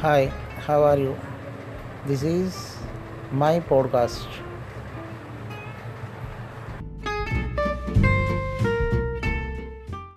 Hi, how are you? This is my podcast.